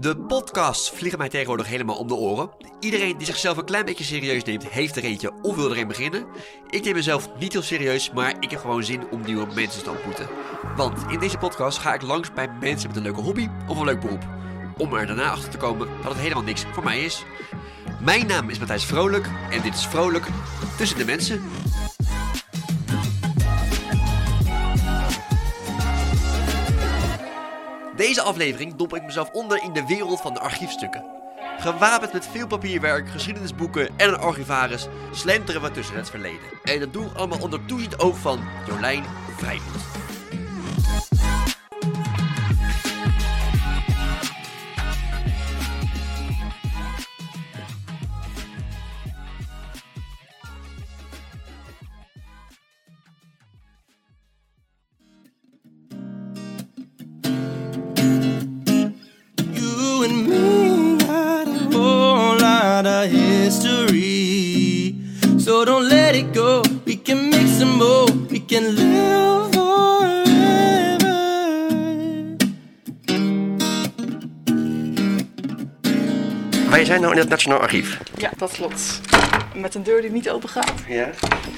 De podcasts vliegen mij tegenwoordig helemaal om de oren. Iedereen die zichzelf een klein beetje serieus neemt, heeft er eentje of wil er een beginnen. Ik neem mezelf niet heel serieus, maar ik heb gewoon zin om nieuwe mensen te ontmoeten. Want in deze podcast ga ik langs bij mensen met een leuke hobby of een leuk beroep. Om er daarna achter te komen dat het helemaal niks voor mij is. Mijn naam is Matthijs Vrolijk en dit is Vrolijk tussen de mensen. Deze aflevering dompel ik mezelf onder in de wereld van de archiefstukken. Gewapend met veel papierwerk, geschiedenisboeken en een archivaris slenteren we tussen het verleden. En dat doen we allemaal onder toezicht oog van Jolijn Vrijmoed. In het Nationaal Archief. Ja, dat klopt. Met een deur die niet open gaat. Ja,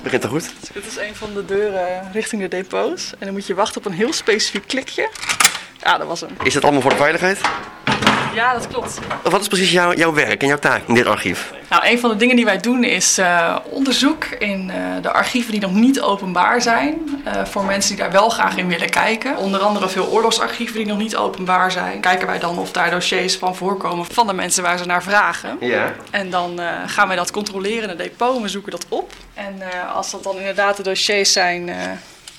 begint er goed. Dus dit is een van de deuren richting de depots. En dan moet je wachten op een heel specifiek klikje. Ja, dat was hem. Is dat allemaal voor de veiligheid? Ja, dat klopt. Wat is precies jouw, jouw werk en jouw taak in dit archief? Nou, een van de dingen die wij doen is eh, onderzoek in eh, de archieven die nog niet openbaar zijn. eh, voor mensen die daar wel graag in willen kijken. Onder andere veel oorlogsarchieven die nog niet openbaar zijn. Kijken wij dan of daar dossiers van voorkomen van de mensen waar ze naar vragen. Ja. En dan gaan wij dat controleren in het depot we zoeken dat op. En als dat dan inderdaad de dossiers zijn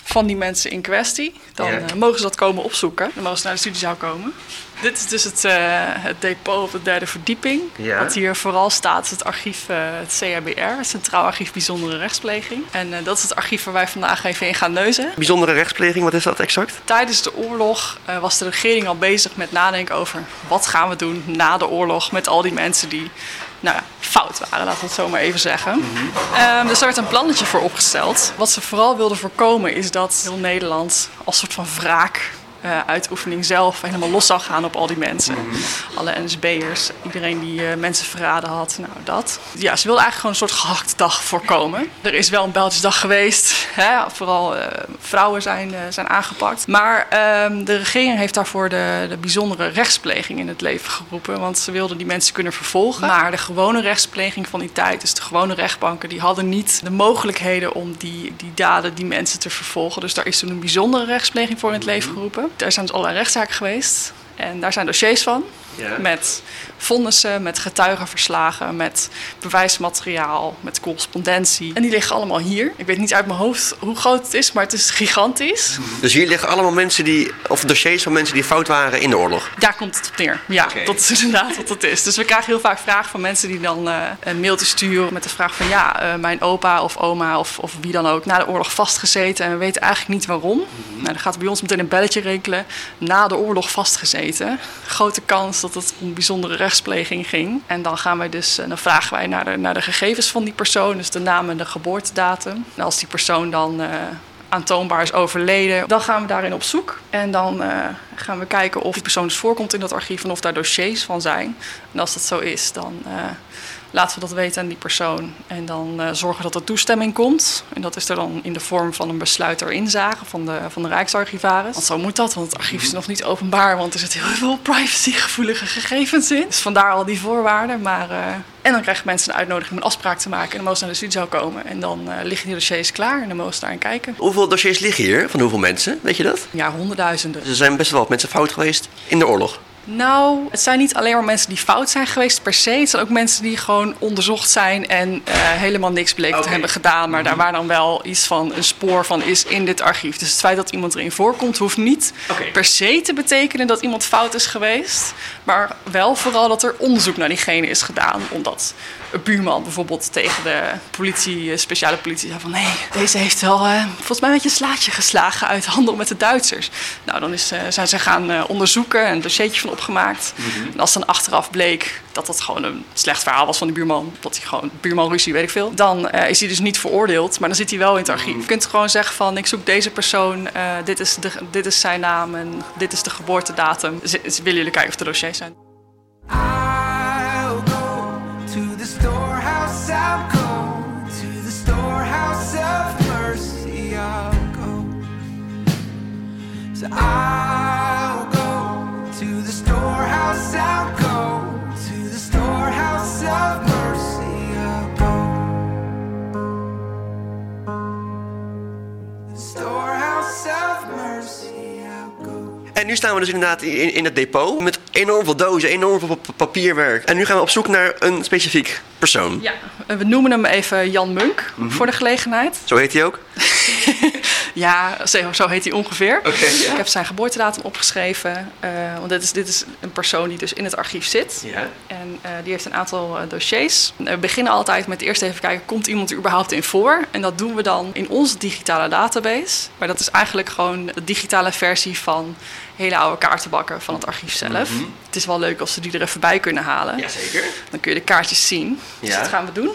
van die mensen in kwestie, dan Ja. eh, mogen ze dat komen opzoeken. Dan mogen ze naar de studiezaal komen. Dit is dus het, eh, het depot op de derde verdieping. Ja. Wat hier vooral staat is het archief, eh, het CRBR, het Centraal Archief Bijzondere Rechtspleging. En dat is het archief waar wij vandaag even in gaan neuzen. Bijzondere rechtspleging, wat is dat exact? Tijdens de oorlog was de regering al bezig met nadenken over wat gaan we doen na de oorlog met al die mensen die nou ja, fout waren, laten we het zo maar even zeggen. Ehm, dus daar werd een plannetje voor opgesteld. Wat ze vooral wilden voorkomen is dat heel Nederland als soort van wraak eh, uitoefening zelf helemaal los zou gaan op al die mensen. Alle NSB'ers, iedereen die eh, mensen verraden had, nou dat. Ja, ze wilden eigenlijk gewoon een soort gehaktdag dag voorkomen. Er is wel een Bijltjesdag geweest, hè? vooral eh, vrouwen zijn, zijn aangepakt. Maar ehm, de regering heeft daarvoor de, de bijzondere rechtspleging in het leven geroepen. Want ze wilden die mensen kunnen vervolgen. Maar de gewone rechtspleging van die tijd, dus de gewone rechtbanken, die hadden niet de mogelijkheden om die, die daden, die mensen te vervolgen. Dus daar is toen een bijzondere rechtspleging voor in het leven geroepen. Daar zijn dus allerlei rechtszaken geweest. En daar zijn dossiers van. Ja. Met vonnissen, met getuigenverslagen, met bewijsmateriaal, met correspondentie. En die liggen allemaal hier. Ik weet niet uit mijn hoofd hoe groot het is, maar het is gigantisch. Dus hier liggen allemaal mensen die, of dossiers van mensen die fout waren in de oorlog. Daar komt het op neer. Ja, dat is inderdaad wat het is. Dus we krijgen heel vaak vragen van mensen die dan eh, een mailtje sturen met de vraag van ja, eh, mijn opa of oma of, of wie dan ook na de oorlog vastgezeten en we weten eigenlijk niet waarom. Nou, dan gaat bij ons meteen een belletje rinkelen. Na de oorlog vastgezeten. Grote kans dat het om bijzondere rechtspleging ging. En dan gaan wij dus, eh, dan vragen wij naar de, naar de gegevens van die persoon, dus de naam en de geboortedatum. En als die persoon dan eh, aantoonbaar is overleden, dan gaan we daarin op zoek. En dan eh, gaan we kijken of die persoon dus voorkomt in dat archief en of daar dossiers van zijn. En als dat zo is, dan laten we dat weten aan die persoon. En dan eh, zorgen dat er toestemming komt. En dat is er dan in de vorm van een besluit ter inzage van de, van de Rijksarchivaris. Want zo moet dat, want het archief is nog niet openbaar, want er zitten heel veel privacygevoelige gegevens in. Dus vandaar al die voorwaarden. Maar, eh, en dan krijgen mensen een uitnodiging om een afspraak te maken. En dan mogen ze naar de studiezaal komen. En dan eh, liggen die dossiers klaar en dan mogen ze daarin kijken. Hoeveel dossiers liggen hier? Van hoeveel mensen? Weet je dat? Ja, honderdduizenden. Dus er zijn best wel wat mensen fout geweest in de oorlog. Nou, het zijn niet alleen maar mensen die fout zijn geweest per se. Het zijn ook mensen die gewoon onderzocht zijn en eh, helemaal niks bleken Oké. te hebben gedaan. Maar daar waar dan wel iets van een spoor van is in dit archief. Dus het feit dat iemand erin voorkomt, hoeft niet per se te betekenen dat iemand fout is geweest. Maar wel vooral dat er onderzoek naar diegene is gedaan. Omdat een buurman bijvoorbeeld tegen de politie, eh, speciale politie, zei van... nee, deze heeft wel eh, volgens mij een beetje een slaatje geslagen uit handel met de Duitsers. Nou, dan is, eh, zijn ze gaan eh, onderzoeken en een dossiertje van opgemaakt. En als dan achteraf bleek dat dat gewoon een slecht verhaal was van de buurman... dat hij gewoon buurman ruzie, weet ik veel... dan eh, is hij dus niet veroordeeld, maar dan zit hij wel in het archief. Je kunt gewoon zeggen van, ik zoek deze persoon, eh, dit, is de, dit is zijn naam en dit is de geboortedatum. Z- z- willen jullie kijken of er dossiers zijn? I'll go to the storehouse. I'll go to the storehouse of mercy. I'll go. The storehouse of mercy. I'll go. En nu staan we dus inderdaad in, in het depot met enorm veel dozen, enorm veel pa- papierwerk. En nu gaan we op zoek naar een specifiek persoon. Ja, we noemen hem even Jan Munk Mhm. voor de gelegenheid. Zo heet hij ook? Ja, zo, heet hij ongeveer. Ik heb zijn geboortedatum opgeschreven. eh, want dit is, dit is een persoon die dus in het archief zit. Ja. En eh, die heeft een aantal eh, dossiers. We beginnen altijd met eerst even kijken, komt iemand er überhaupt in voor? En dat doen we dan in onze digitale database. Maar dat is eigenlijk gewoon de digitale versie van hele oude kaartenbakken van het archief zelf. Het is wel leuk als ze die er even bij kunnen halen. Jazeker. Dan kun je de kaartjes zien. Dus Ja. dat gaan we doen.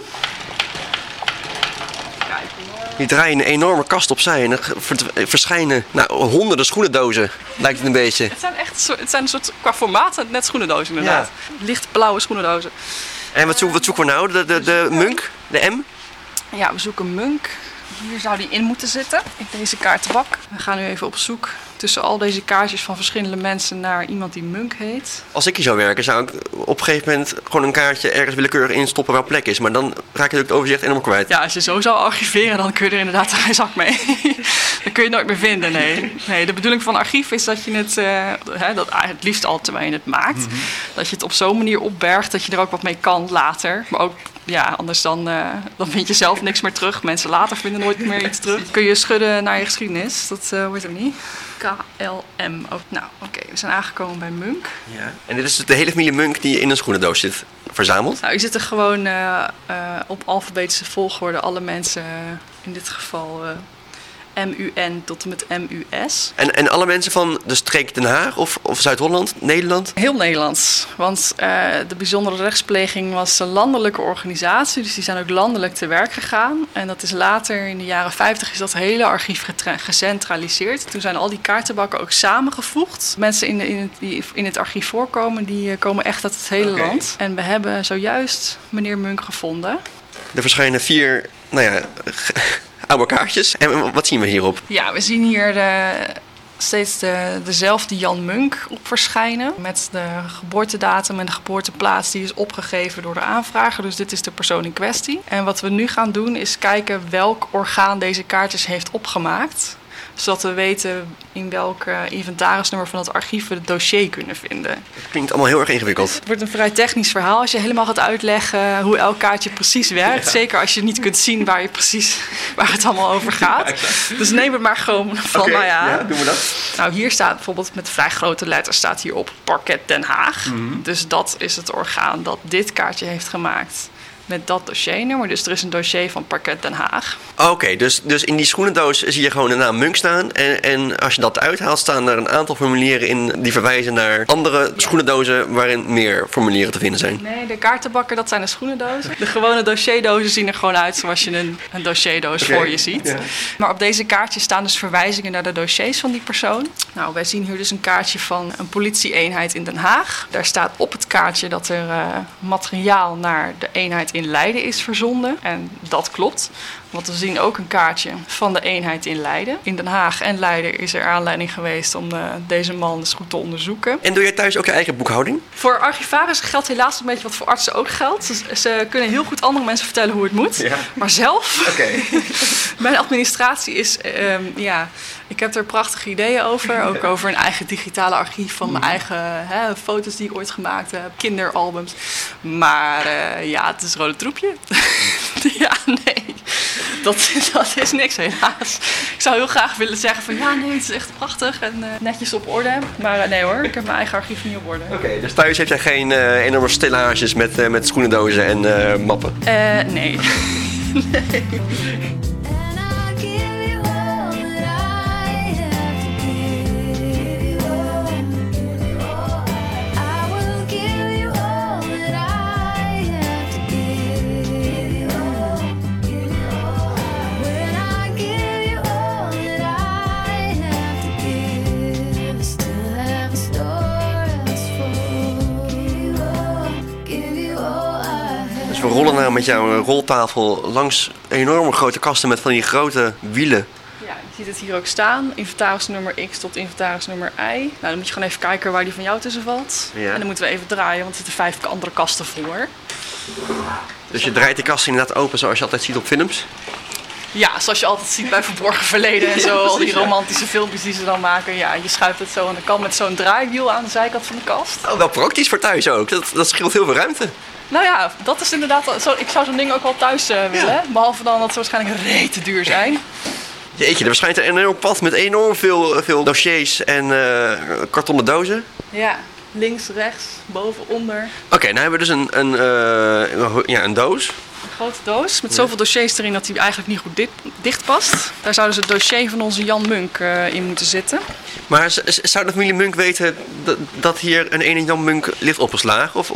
Die draaien een enorme kast opzij en er verschijnen nou, honderden schoenendozen, lijkt het een beetje. Het zijn echt het zijn een soort, qua formaat net schoenendozen inderdaad. Licht blauwe schoenendozen. En wat zoeken, wat zoeken we nou? De, de, de Munk? De M? Ja, we zoeken Munk. Hier zou die in moeten zitten, in deze kaartenbak. We gaan nu even op zoek tussen al deze kaartjes van verschillende mensen naar iemand die Munk heet. Als ik hier zou werken, zou ik op een gegeven moment gewoon een kaartje ergens willekeurig instoppen waar plek is. Maar dan raak je het overzicht enorm kwijt. Ja, als je zo zou archiveren, dan kun je er inderdaad geen zak mee. dan kun je het nooit meer vinden, nee. nee de bedoeling van archief is dat je het, eh, hè, dat, het liefst al terwijl je het maakt, dat je het op zo'n manier opbergt dat je er ook wat mee kan later. Maar ook, ja, anders dan, eh, dan vind je zelf niks meer terug. Mensen later vinden nooit meer iets terug. Kun je schudden naar je geschiedenis, dat eh wordt hem niet. KLM. Oh, nou, oké, we zijn aangekomen bij Munk. Ja. En dit is de hele familie Munk die in een schoenendoos zit verzameld. Nou, je zit er gewoon eh, eh, op alfabetische volgorde alle mensen, eh, in dit geval MUN tot en met MUS. En, en alle mensen van de streek Den Haag of, of Zuid-Holland, Nederland? Heel Nederlands, want eh, de bijzondere rechtspleging was een landelijke organisatie, dus die zijn ook landelijk te werk gegaan. En dat is later, in de jaren 50, is dat hele archief gecentraliseerd. Toen zijn al die kaartenbakken ook samengevoegd. Mensen in, de, in, het, die in het archief voorkomen, die eh, komen echt uit het hele land. En we hebben zojuist meneer Munk gevonden. Er verschijnen vier, nou ja, oude kaartjes. En wat zien we hierop? Ja, we zien hier de, steeds de, dezelfde Jan Munk op verschijnen. Met de geboortedatum en de geboorteplaats die is opgegeven door de aanvrager. Dus dit is de persoon in kwestie. En wat we nu gaan doen is kijken welk orgaan deze kaartjes heeft opgemaakt. Zodat we weten in welk eh, inventarisnummer van het archief we het dossier kunnen vinden. Het klinkt allemaal heel erg ingewikkeld. Het wordt een vrij technisch verhaal als je helemaal gaat uitleggen hoe elk kaartje precies werkt. Zeker als je niet kunt zien waar, je precies, waar het allemaal over gaat. Dus neem het maar gewoon van Oké, mij aan. doen we dat? Nou, hier staat bijvoorbeeld met vrij grote letters staat hier op Parket Den Haag. Dus dat is het orgaan dat dit kaartje heeft gemaakt met dat dossiernummer. Dus er is een dossier van Parket Den Haag. Oké, dus, dus in die schoenendoos zie je gewoon de naam Munk staan. En, en als je dat uithaalt, staan er een aantal formulieren in die verwijzen naar andere schoenendozen waarin meer formulieren te vinden zijn. Nee, de kaartenbakken, dat zijn de schoenendozen. De gewone dossierdozen zien er gewoon uit zoals je een, een dossierdoos voor je ziet. ja. Maar op deze kaartjes staan dus verwijzingen naar de dossiers van die persoon. Nou, wij zien hier dus een kaartje van een politieeenheid in Den Haag. Daar staat op het kaartje dat er eh, materiaal naar de eenheid in Leiden is verzonden. En dat klopt. Want we zien ook een kaartje van de eenheid in Leiden. In Den Haag en Leiden is er aanleiding geweest om eh, deze man eens goed te onderzoeken. En doe jij thuis ook je eigen boekhouding? Voor archivarissen geldt helaas een beetje wat voor artsen ook geldt. Ze, ze kunnen heel goed andere mensen vertellen hoe het moet. Ja. Maar zelf, Oké. mijn administratie is, ehm, ja, ik heb er prachtige ideeën over. Ook over een eigen digitale archief van mijn eigen hè, foto's die ik ooit gemaakt heb, kinderalbums. Maar eh, ja, het is een rode troepje. ja, nee. Dat, dat is niks helaas. Ik zou heel graag willen zeggen van ja, nee, het is echt prachtig en eh, netjes op orde. Maar eh, nee hoor, ik heb mijn eigen archief niet op orde. Oké, dus thuis heeft jij geen eh, enorme stellages met, met schoenendozen en eh, mappen? Eh, nee. Dus met jouw roltafel langs enorme grote kasten met van die grote wielen. Ja, je ziet het hier ook staan. Inventarisnummer X tot inventarisnummer Y. Nou, dan moet je gewoon even kijken waar die van jou tussen valt. Ja. En dan moeten we even draaien, want er zitten vijf andere kasten voor. Dus je draait de kast inderdaad open zoals je altijd ziet op films. Ja, zoals je altijd ziet bij Verborgen Verleden en zo. al die romantische filmpjes die ze dan maken. Ja, je schuift het zo aan de kant met zo'n draaiwiel aan de zijkant van de kast. Oh, wel praktisch voor thuis ook. Dat, dat scheelt heel veel ruimte. Nou ja, dat is inderdaad... Zo, ik zou zo'n ding ook wel thuis eh, willen. Behalve dan dat ze waarschijnlijk rete duur zijn. Jeetje, er verschijnt een enorm pad met enorm veel, veel dossiers en eh, kartonnen dozen. Ja, links, rechts, boven, onder. Oké, nou hebben we dus een, een, eh, ja, een doos. Grote doos met zoveel dossiers erin dat die eigenlijk niet goed dit, dicht past. Daar zou dus het dossier van onze Jan Munk eh, in moeten zitten. Maar zou de familie Munk weten dat, dat hier een ene Jan Munk ligt opgeslagen? Of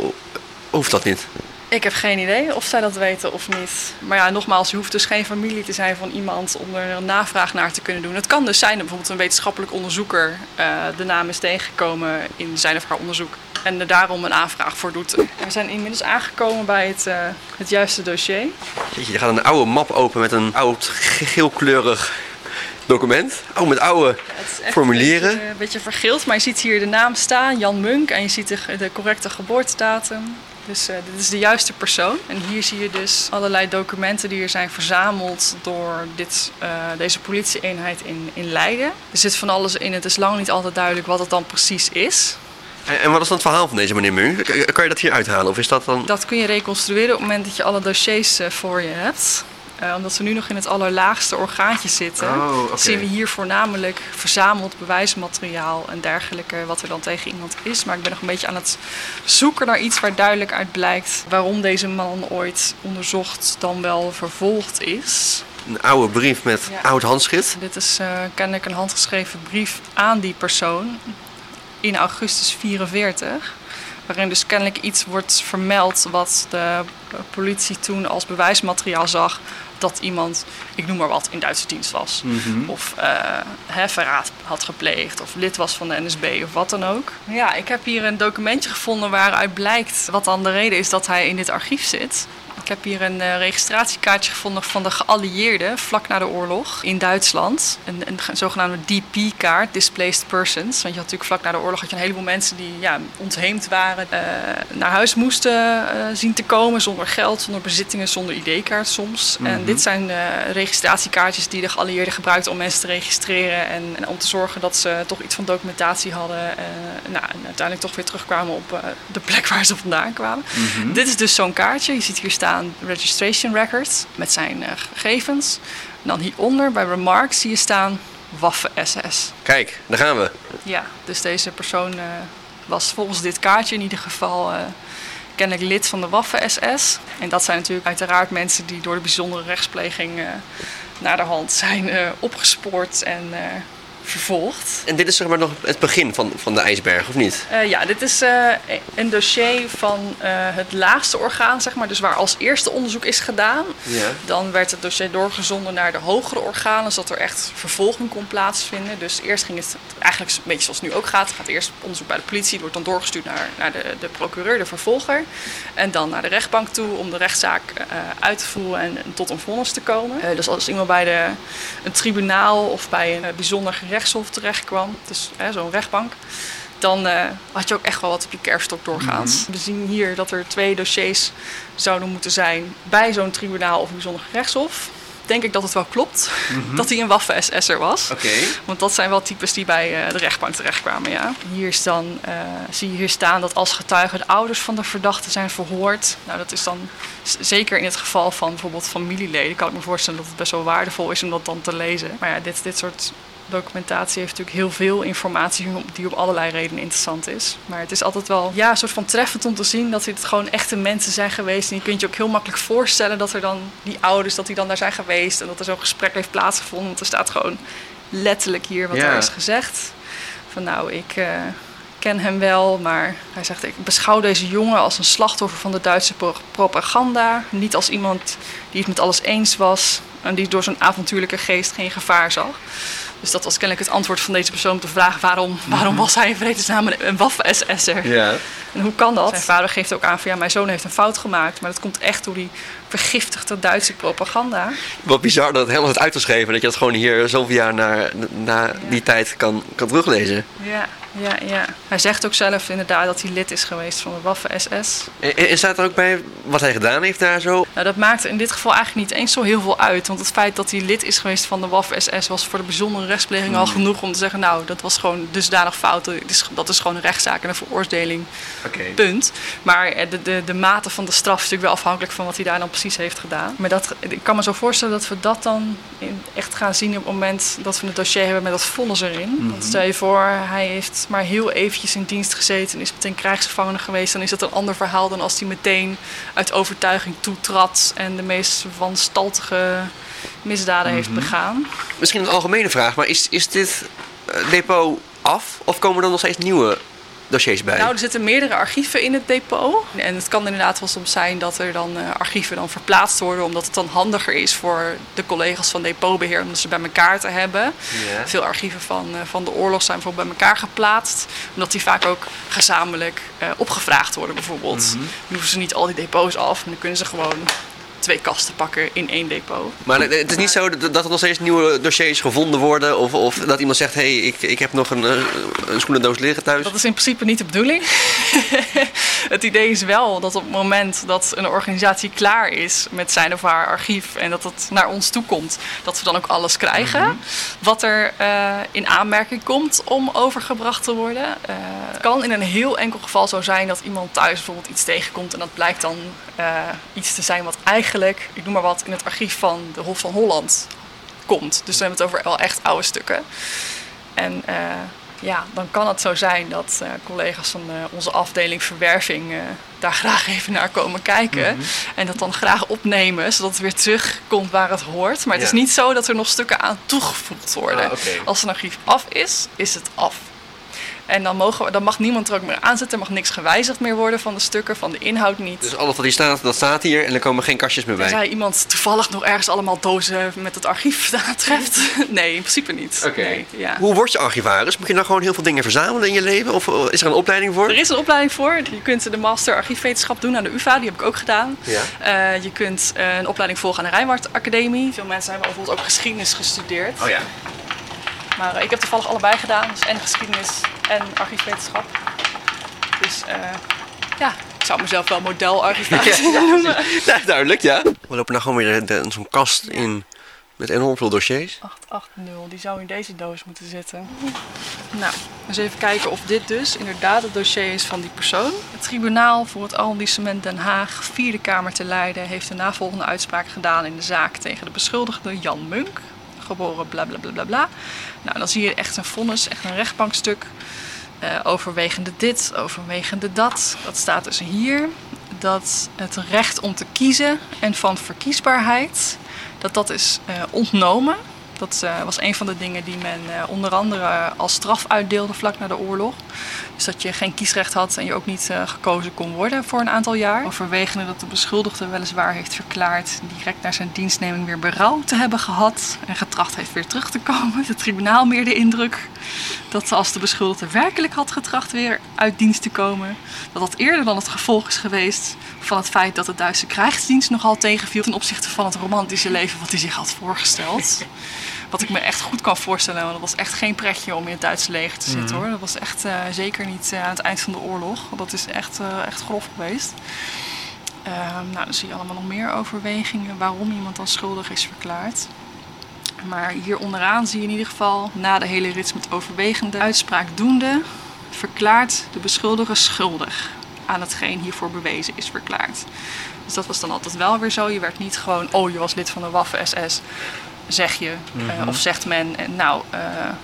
hoeft dat niet? Ik heb geen idee of zij dat weten of niet. Maar ja, nogmaals, je hoeft dus geen familie te zijn van iemand om er een navraag naar te kunnen doen. Het kan dus zijn dat bijvoorbeeld een wetenschappelijk onderzoeker eh, de naam is tegengekomen in zijn of haar onderzoek. En er daarom een aanvraag voor doet. We zijn inmiddels aangekomen bij het, eh, het juiste dossier. Je gaat een oude map open met een oud ge- geelkleurig document. Oh, met oude Het is echt formulieren. Een beetje, een beetje vergeeld, maar je ziet hier de naam staan, Jan Munk. En je ziet de, de correcte geboortedatum. Dus eh, dit is de juiste persoon. En hier zie je dus allerlei documenten die er zijn verzameld door dit, eh, deze politieeenheid in, in Leiden. Er zit van alles in. Het is lang niet altijd duidelijk wat het dan precies is. En, wat is dan het verhaal van deze meneer Munk? K- Kan je dat hier uithalen? Of is dat dan... Dat kun je reconstrueren op het moment dat je alle dossiers eh, voor je hebt. Eh, omdat we nu nog in het allerlaagste orgaantje zitten, Oh, zien we hier voornamelijk verzameld bewijsmateriaal en dergelijke, wat er dan tegen iemand is. Maar ik ben nog een beetje aan het zoeken naar iets waar duidelijk uit blijkt waarom deze man ooit onderzocht dan wel vervolgd is. Een oude brief met Ja. oud handschrift. Dit is eh, kennelijk een handgeschreven brief aan die persoon in augustus 44. Waarin dus kennelijk iets wordt vermeld wat de politie toen als bewijsmateriaal zag dat iemand, ik noem maar wat, in Duitse dienst was. Of eh, hè, verraad had gepleegd, of lid was van de NSB of wat dan ook. Ja, ik heb hier een documentje gevonden waaruit blijkt wat dan de reden is dat hij in dit archief zit. Ik heb hier een eh, registratiekaartje gevonden van de geallieerden vlak na de oorlog in Duitsland. Een, een ge- zogenaamde DP-kaart, Displaced Persons. Want je had natuurlijk vlak na de oorlog had je een heleboel mensen die ja, ontheemd waren, eh, naar huis moesten eh, zien te komen zonder geld, zonder bezittingen, zonder ID-kaart soms. En dit zijn registratiekaartjes die de geallieerden gebruikten om mensen te registreren en, en om te zorgen dat ze toch iets van documentatie hadden. nou, en uiteindelijk toch weer terugkwamen op de plek waar ze vandaan kwamen. Dit is dus zo'n kaartje. Je ziet hier staan registration records met zijn eh, gegevens. En dan hieronder bij remarks zie je staan Waffen-SS. Kijk, daar gaan we. Ja, dus deze persoon eh, was volgens dit kaartje in ieder geval eh, kennelijk lid van de Waffen-SS. En dat zijn natuurlijk uiteraard mensen die door de bijzondere rechtspleging eh naar de hand zijn opgespoord en vervolgd. En dit is zeg maar nog het begin van, van de ijsberg, of niet? Eh, ja, dit is eh, een dossier van eh, het laagste orgaan, zeg maar. Dus waar als eerste onderzoek is gedaan. Ja. Dan werd het dossier doorgezonden naar de hogere organen, zodat er echt vervolging kon plaatsvinden. Dus eerst ging het eigenlijk een beetje zoals het nu ook gaat. Het gaat eerst onderzoek bij de politie, wordt dan doorgestuurd naar, naar de, de procureur, de vervolger. En dan naar de rechtbank toe om de rechtszaak uit te voeren en, en tot een vonnis te komen. Dus als iemand bij de, een tribunaal of bij een eh, terechtkwam, dus eh, zo'n rechtbank, dan eh, had je ook echt wel wat op je kerfstok doorgaans. We zien hier dat er twee dossiers zouden moeten zijn bij zo'n tribunaal of een bijzonder gerechtshof. Denk ik dat het wel klopt dat hij een waffen-SS'er was. Want dat zijn wel types die bij eh, de rechtbank terechtkwamen, ja. Hier is dan, eh, zie je hier staan dat als getuigen de ouders van de verdachte zijn verhoord. Nou, dat is dan zeker in het geval van bijvoorbeeld familieleden. Kan ik me voorstellen dat het best wel waardevol is om dat dan te lezen. Maar ja, dit, dit soort documentatie heeft natuurlijk heel veel informatie die op allerlei redenen interessant is. Maar het is altijd wel ja, een soort van treffend om te zien dat dit gewoon echte mensen zijn geweest. En je kunt je ook heel makkelijk voorstellen dat er dan die ouders, dat die dan daar zijn geweest en dat er zo'n gesprek heeft plaatsgevonden. Want er staat gewoon letterlijk hier wat Ja. er is gezegd. Van nou, ik eh, ken hem wel, maar hij zegt ik beschouw deze jongen als een slachtoffer van de Duitse pro- propaganda. Niet als iemand die het met alles eens was en die door zijn avontuurlijke geest geen gevaar zag. Dus dat was kennelijk het antwoord van deze persoon op de vraag waarom, waarom was hij in vredesnaam een, een waffen-SS'er? Ja. En hoe kan dat? Zijn vader geeft ook aan van ja, mijn zoon heeft een fout gemaakt. Maar dat komt echt door die vergiftigde Duitse propaganda. Wat bizar dat het helemaal is uitgeschreven. Dat je dat gewoon hier zoveel jaar na, na die tijd kan, kan teruglezen. Ja, ja, ja. Hij zegt ook zelf inderdaad dat hij lid is geweest van de Waffen-SS. En, en staat er ook bij wat hij gedaan heeft daar zo? Nou, dat maakt in dit geval eigenlijk niet eens zo heel veel uit. Want het feit dat hij lid is geweest van de Waffen-SS was voor de bijzondere rechtspleging al genoeg om te zeggen: Nou, dat was gewoon dusdanig fout. Dat is, dat is gewoon een rechtszaak en een veroordeling. Oké. Punt. Maar eh, de, de, de mate van de straf is natuurlijk wel afhankelijk van wat hij daar dan precies heeft gedaan. Maar dat, ik kan me zo voorstellen dat we dat dan echt gaan zien op het moment dat we het dossier hebben met dat vonnis erin. Want stel je voor, hij heeft maar heel eventjes in dienst gezeten en is meteen krijgsgevangene geweest. Dan is dat een ander verhaal dan als hij meteen uit overtuiging toetrad en de meest wanstaltige misdaden heeft begaan. Misschien een algemene vraag, maar is, is dit eh, depot af? Of komen er nog steeds nieuwe dossiers bij? Nou, er zitten meerdere archieven in het depot. En het kan inderdaad wel soms zijn dat er dan eh, archieven dan verplaatst worden, omdat het dan handiger is voor de collega's van depotbeheer om ze bij elkaar te hebben. Veel archieven van, eh, van de oorlog zijn bijvoorbeeld bij elkaar geplaatst, omdat die vaak ook gezamenlijk eh, opgevraagd worden, bijvoorbeeld. Dan hoeven ze niet al die depots af, maar dan kunnen ze gewoon twee kasten pakken in één depot. Maar het is niet zo dat er nog steeds nieuwe dossiers gevonden worden? Of, of dat iemand zegt, hé, hey, ik, ik heb nog een, eh, een schoenendoos liggen thuis? Dat is in principe niet de bedoeling. het idee is wel dat op het moment dat een organisatie klaar is met zijn of haar archief en dat het naar ons toe komt, dat we dan ook alles krijgen wat er eh, in aanmerking komt om overgebracht te worden. Eh, het kan in een heel enkel geval zo zijn dat iemand thuis bijvoorbeeld iets tegenkomt en dat blijkt dan iets te zijn wat eigenlijk, ik noem maar wat, in het archief van de Hof van Holland komt. Dus dan hebben we het over wel echt oude stukken. En eh, ja, dan kan het zo zijn dat eh, collega's van eh, onze afdeling verwerving daar graag even naar komen kijken. En dat dan graag opnemen, zodat het weer terugkomt waar het hoort. Maar het is niet zo dat er nog stukken aan toegevoegd worden. Ah. Als een archief af is, is het af. En dan, mogen we, dan mag niemand er ook meer aanzetten. Er mag niks gewijzigd meer worden van de stukken, van de inhoud niet. Dus alles wat hier staat, dat staat hier en er komen geen kastjes meer bij. Tenzij iemand toevallig nog ergens allemaal dozen met het archief aantreft. Nee, in principe niet. Oké. Nee, ja. Hoe word je archivaris? Moet je nou gewoon heel veel dingen verzamelen in je leven? Of eh, is er een opleiding voor? Er is een opleiding voor. Je kunt de master archiefwetenschap doen aan de UvA. Die heb ik ook gedaan. Ja. Eh, je kunt eh, een opleiding volgen aan de Rijnwaard Academie. Veel mensen hebben bijvoorbeeld ook geschiedenis gestudeerd. Oh ja. Maar eh, ik heb toevallig allebei gedaan. Dus en geschiedenis en archiefwetenschap. Dus eh, ja, ik zou mezelf wel modelarchivaris Ja, noemen. Ja, duidelijk, ja. We lopen nou gewoon weer zo'n kast in met enorm veel dossiers. 880, die zou in deze doos moeten zitten. Nou, eens even kijken of dit dus inderdaad het dossier is van die persoon. Het tribunaal voor het arrondissement Den Haag, vierde kamer te Leiden, heeft de navolgende uitspraak gedaan in de zaak tegen de beschuldigde Jan Munk. Geboren bla bla bla bla bla. Nou, dan zie je echt een vonnis, echt een rechtbankstuk. Eh, overwegende dit, overwegende dat. Dat staat dus hier. Dat het recht om te kiezen en van verkiesbaarheid, dat dat is eh, ontnomen. Dat eh, was een van de dingen die men onder andere als straf uitdeelde vlak na de oorlog. Dus dat je geen kiesrecht had en je ook niet eh, gekozen kon worden voor een aantal jaar. Overwegende dat de beschuldigde weliswaar heeft verklaard direct na zijn dienstneming weer berouw te hebben gehad. En getracht heeft weer terug te komen. Het tribunaal meer de indruk dat als de beschuldigde werkelijk had getracht weer uit dienst te komen, dat dat eerder dan het gevolg is geweest van het feit dat de Duitse krijgsdienst nogal tegenviel ten opzichte van het romantische leven wat hij zich had voorgesteld. Wat ik me echt goed kan voorstellen, want dat was echt geen pretje om in het Duitse leger te zitten hoor. Dat was echt eh, zeker niet eh, aan het eind van de oorlog. Dat is echt, eh, echt grof geweest. Ehm, nou, dan zie je allemaal nog meer overwegingen waarom iemand dan schuldig is verklaard. Maar hier onderaan zie je in ieder geval, na de hele rits met overwegende uitspraak doende, verklaart de beschuldiger schuldig aan hetgeen hiervoor bewezen is verklaard. Dus dat was dan altijd wel weer zo. Je werd niet gewoon, oh je was lid van de Waffen-SS, zeg je. eh, of zegt men, eh, nou, eh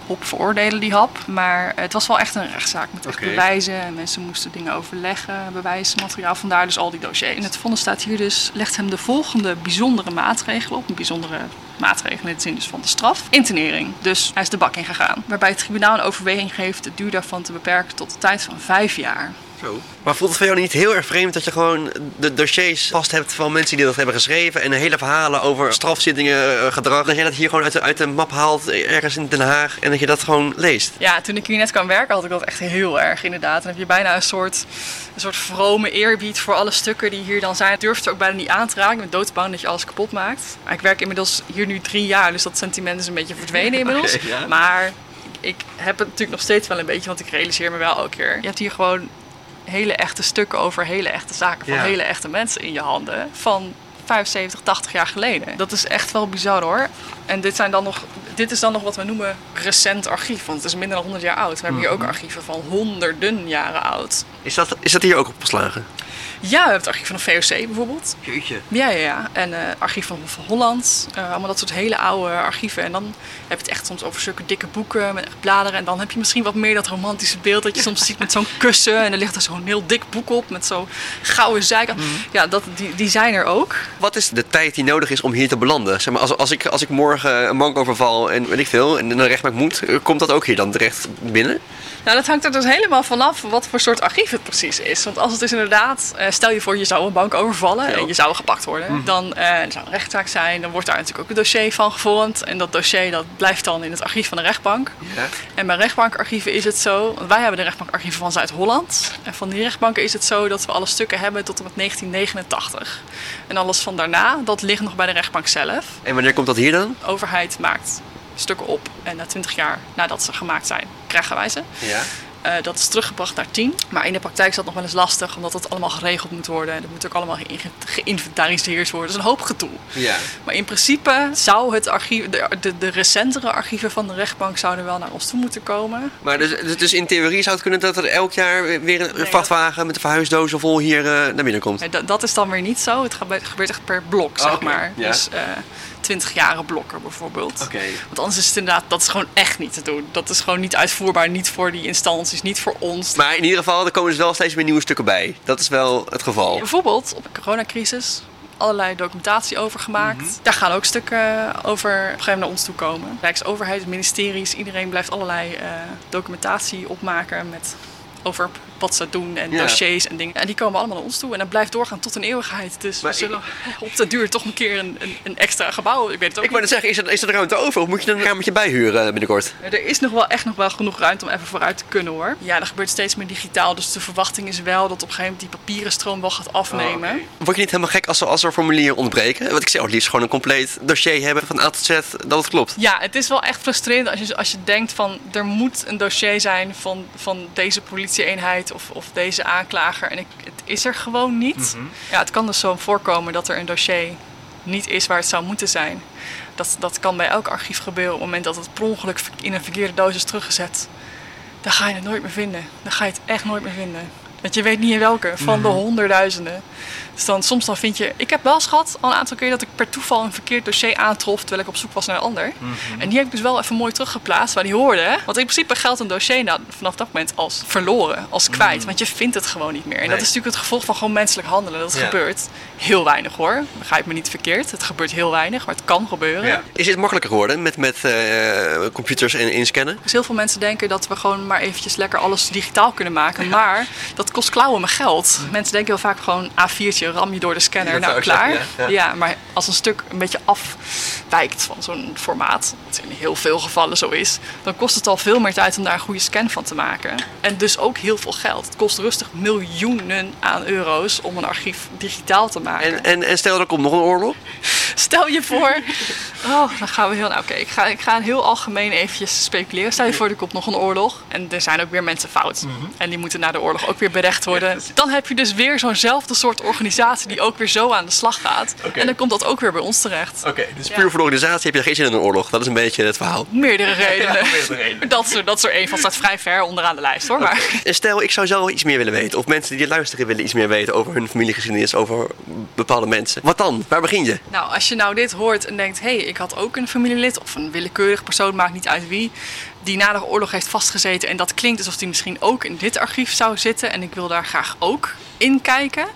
hop, veroordelen die hap. Maar het was wel echt een rechtszaak met echt bewijzen. En mensen moesten dingen overleggen, bewijsmateriaal. Vandaar dus al die dossiers. In het vonnis staat hier dus, legt hem de volgende bijzondere maatregelen op. Een bijzondere maatregelen in de zin dus van de straf. Internering. Dus hij is de bak ingegaan. Waarbij het tribunaal een overweging geeft het duur daarvan te beperken tot de tijd van vijf jaar. Zo. Maar voelt het voor jou niet heel erg vreemd dat je gewoon de dossiers vast hebt van mensen die dat hebben geschreven en hele verhalen over strafzittingen, eh, gedrag, dat jij dat hier gewoon uit de, uit de map haalt eh, ergens in Den Haag en dat je dat gewoon leest? Ja, toen ik hier net kwam werken had ik dat echt heel erg inderdaad. Dan heb je bijna een soort, een soort vrome eerbied voor alle stukken die hier dan zijn. Ik durf het er ook bijna niet aan te raken. Ben doodsbang dat je alles kapot maakt. Maar ik werk inmiddels hier nu drie jaar, dus dat sentiment is een beetje verdwenen inmiddels. Ja. Maar ik heb het natuurlijk nog steeds wel een beetje, want ik realiseer me wel elke keer. Je hebt hier gewoon hele echte stukken over hele echte zaken van Ja. hele echte mensen in je handen. Van 75, 80 jaar geleden. Dat is echt wel bizar hoor. En dit, zijn dan nog, dit is dan nog wat we noemen recent archief. Want het is minder dan 100 jaar oud. We hebben hier ook archieven van honderden jaren oud. Is dat, is dat hier ook opgeslagen? Ja, we hebben het archief van de VOC bijvoorbeeld. Jeetje. Ja, ja, ja. En eh archief van Hof van Holland. Eh, allemaal dat soort hele oude archieven. En dan heb je het echt soms over zulke dikke boeken met echt bladeren. En dan heb je misschien wat meer dat romantische beeld dat je soms ziet met zo'n kussen. En er ligt er zo'n heel dik boek op met zo'n gouden zijkant. Ja, dat, die, die zijn er ook. Wat is de tijd die nodig is om hier te belanden? Zeg maar, als, als, ik, als ik morgen een bank overval en weet ik veel, en de rechtbank moet, eh, komt dat ook hier dan terecht binnen? Nou, dat hangt er dus helemaal vanaf wat voor soort archief het precies is. Want als het is inderdaad, stel je voor je zou een bank overvallen en je zou gepakt worden. Dan eh, er zou een rechtszaak zijn, dan wordt daar natuurlijk ook een dossier van gevormd. En dat dossier dat blijft dan in het archief van de rechtbank. Ja. En bij rechtbankarchieven is het zo, want wij hebben de rechtbankarchieven van Zuid-Holland. En van die rechtbanken is het zo dat we alle stukken hebben tot en met 1989. En alles van daarna, dat ligt nog bij de rechtbank zelf. En wanneer komt dat hier dan? De overheid maakt stukken op en na 20 jaar nadat ze gemaakt zijn, krijgen wij ze. Ja. Eh, dat is teruggebracht naar 10. Maar in de praktijk is dat nog wel eens lastig, omdat het allemaal geregeld moet worden. En dat moet ook allemaal geïnventariseerd worden. Dat is een hoop gedoe. ja. Maar in principe zou het archief, de, de, de recentere archieven van de rechtbank zouden wel naar ons toe moeten komen. Maar dus, dus- dus in theorie zou het kunnen dat er elk jaar weer een Nee, vrachtwagen met de verhuisdozen vol hier eh, naar binnen komt? Nee, dat, dat is dan weer niet zo. Het gebeurt, echt per blok, zeg Oké, maar. ja. Dus eh 20 jaren blokken bijvoorbeeld. Oké. Want anders is het inderdaad, dat is gewoon echt niet te doen. Dat is gewoon niet uitvoerbaar, niet voor die instanties, niet voor ons. Maar in ieder geval, er komen dus wel steeds meer nieuwe stukken bij. Dat is wel het geval. Bijvoorbeeld op de coronacrisis allerlei documentatie over gemaakt. Mhm. Daar gaan ook stukken over op een gegeven moment naar ons toe komen. Rijksoverheid, ministeries, iedereen blijft allerlei eh, documentatie opmaken met over wat ze doen en Ja. dossiers en dingen. En die komen allemaal naar ons toe en dat blijft doorgaan tot een eeuwigheid. Dus Maar we zullen op de duur toch een keer een, een, een extra gebouw. Ik weet het ook Ik wou net zeggen, is er, is er ruimte over of moet je een kamertje bijhuren binnenkort? Er is nog wel echt nog wel genoeg ruimte om even vooruit te kunnen hoor. Ja, er gebeurt steeds meer digitaal. Dus de verwachting is wel dat op een gegeven moment die papieren stroom wel gaat afnemen. Word je niet helemaal gek als er, als er formulieren ontbreken? Want ik zou het liefst gewoon een compleet dossier hebben van A tot Z dat het klopt. Ja, het is wel echt frustrerend als je, als je denkt van er moet een dossier zijn van, van deze politieeenheid of, of deze aanklager. En ik, het is er gewoon niet. Ja, het kan dus zo voorkomen dat er een dossier niet is waar het zou moeten zijn. Dat, dat kan bij elk archief gebeuren op het moment dat het per ongeluk in een verkeerde doos is teruggezet. Dan ga je het nooit meer vinden. Dan ga je het echt nooit meer vinden. Want je weet niet in welke, van de honderdduizenden. Dus dan, soms dan vind je... Ik heb wel eens gehad, al een aantal keer, dat ik per toeval een verkeerd dossier aantrof... terwijl ik op zoek was naar een ander. En die heb ik dus wel even mooi teruggeplaatst waar die hoorde. hè. Want in principe geldt een dossier nou, vanaf dat moment als verloren, als kwijt. Want je vindt het gewoon niet meer. En dat is natuurlijk het gevolg van gewoon menselijk handelen. Dat Ja. gebeurt heel weinig hoor. Begrijp me niet verkeerd. Het gebeurt heel weinig, maar het kan gebeuren. Is het makkelijker geworden met, met eh, computers en inscannen? Dus heel veel mensen denken dat we gewoon maar eventjes lekker alles digitaal kunnen maken. Maar dat kost klauwen met geld. Mensen denken heel vaak gewoon A4'tje, ram je door de scanner, nou klaar. zeggen, ja. ja. Ja. maar als een stuk een beetje afwijkt van zo'n formaat, wat in heel veel gevallen zo is, dan kost het al veel meer tijd om daar een goede scan van te maken. En dus ook heel veel geld. Het kost rustig miljoenen aan euro's om een archief digitaal te maken. En, en, en stel er komt nog een oorlog. Stel je voor. Oh, dan gaan we heel. Nou, oké, ik, ga, ik ga heel algemeen eventjes speculeren. Stel je voor, er komt nog een oorlog. En er zijn ook weer mensen fout. En die moeten na de oorlog ook weer berecht worden. Dan heb je dus weer zo'nzelfde soort organisatie die ook weer zo aan de slag gaat. En dan komt dat ook weer bij ons terecht. Oké, dus puur voor de organisatie heb je geen zin in een oorlog. Dat is een beetje het verhaal. Meerdere redenen. meerdere redenen. Dat, is er, dat is er één van staat vrij ver onderaan de lijst hoor. Maar En stel, ik zou zelf iets meer willen weten. Of mensen die luisteren willen iets meer weten over hun familiegeschiedenis, over bepaalde mensen. Wat dan? Waar begin je? Nou, als je nou dit hoort en denkt: hé, hey, ik had ook een familielid of een willekeurig persoon, maakt niet uit wie, die na de oorlog heeft vastgezeten. En dat klinkt alsof die misschien ook in dit archief zou zitten. En ik wil daar graag ook in kijken.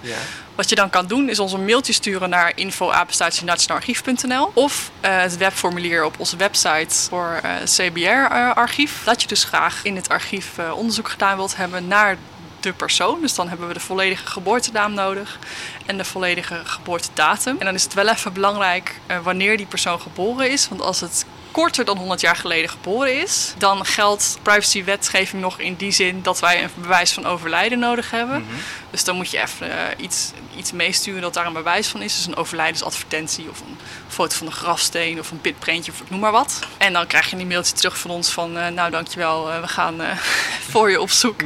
Wat je dan kan doen is ons een mailtje sturen naar info@nationaalarchief.nl of eh, het webformulier op onze website voor eh, CBR-archief. dat je dus graag in het archief eh, onderzoek gedaan wilt hebben naar de persoon. Dus dan hebben we de volledige geboortenaam nodig en de volledige geboortedatum. En dan is het wel even belangrijk wanneer die persoon geboren is. Want als het korter dan 100 jaar geleden geboren is, dan geldt privacywetgeving nog in die zin dat wij een bewijs van overlijden nodig hebben. Dus dan moet je even eh, iets, iets meesturen dat daar een bewijs van is. Dus een overlijdensadvertentie of een foto van een grafsteen of een pitprintje of noem maar wat. En dan krijg je een mailtje terug van ons van eh, nou dankjewel, uh, we gaan eh, voor je op zoek.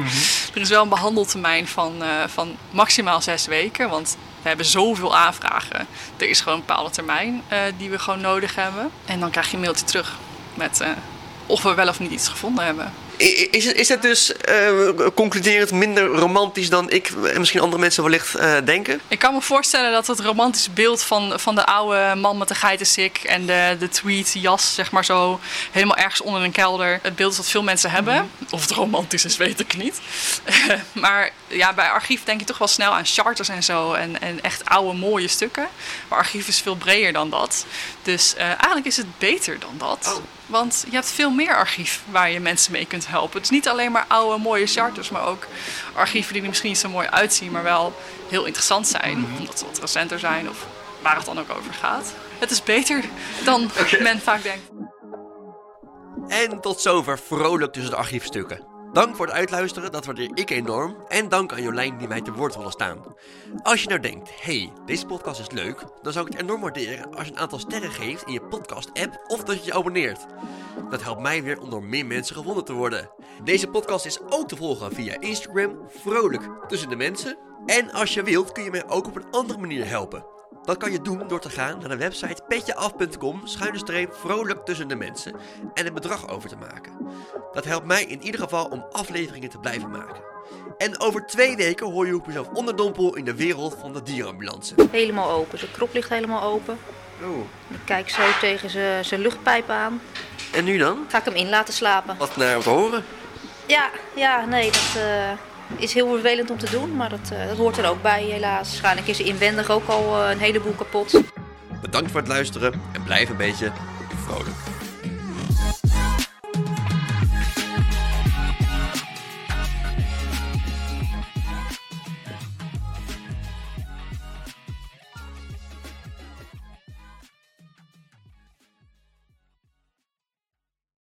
Er is wel een behandeltermijn van, eh, van maximaal zes weken, want we hebben zoveel aanvragen. Er is gewoon een bepaalde termijn eh, die we gewoon nodig hebben. En dan krijg je een mailtje terug met eh, of we wel of niet iets gevonden hebben. Is is het dus eh, concluderend minder romantisch dan ik en misschien andere mensen wellicht eh, denken? Ik kan me voorstellen dat het romantische beeld van, van de oude man met de geitensik en de, de tweed jas, zeg maar zo, helemaal ergens onder een kelder. Het beeld is dat veel mensen hebben. Of het romantisch is, weet ik niet. maar ja, bij archief denk je toch wel snel aan charters en zo en, en echt oude mooie stukken. Maar archief is veel breder dan dat. Dus eh, eigenlijk is het beter dan dat. Oh. Want je hebt veel meer archief waar je mensen mee kunt helpen. Het is niet alleen maar oude mooie charters, maar ook archieven die er misschien niet zo mooi uitzien, maar wel heel interessant zijn. Omdat ze wat recenter zijn of waar het dan ook over gaat. Het is beter dan men vaak denkt. En tot zover vrolijk tussen de archiefstukken. Dank voor het uitluisteren, dat waardeer ik enorm. En dank aan Jolijn die mij te woord wilde staan. Als je nou denkt, hey, deze podcast is leuk, dan zou ik het enorm waarderen als je een aantal sterren geeft in je podcast-app of dat je je abonneert. Dat helpt mij weer om door meer mensen gevonden te worden. Deze podcast is ook te volgen via Instagram, vrolijk tussen de mensen. En als je wilt kun je mij ook op een andere manier helpen. Dat kan je doen door te gaan naar de website petjeaf.com schuine streep vrolijk tussen de mensen en een bedrag over te maken. Dat helpt mij in ieder geval om afleveringen te blijven maken. En over twee weken hoor je hoe ik mezelf onderdompel in de wereld van de dierenambulance. Helemaal open. Zijn krop ligt helemaal open. Oh. Ik kijk zo tegen zijn luchtpijp aan. En nu dan? Ga ik hem in laten slapen. Wat naar te horen? Ja, ja, nee, dat eh, is heel vervelend om te doen, maar dat, eh, hoort er ook bij helaas. Waarschijnlijk is inwendig ook al eh, een heleboel kapot. Bedankt voor het luisteren en blijf een beetje vrolijk.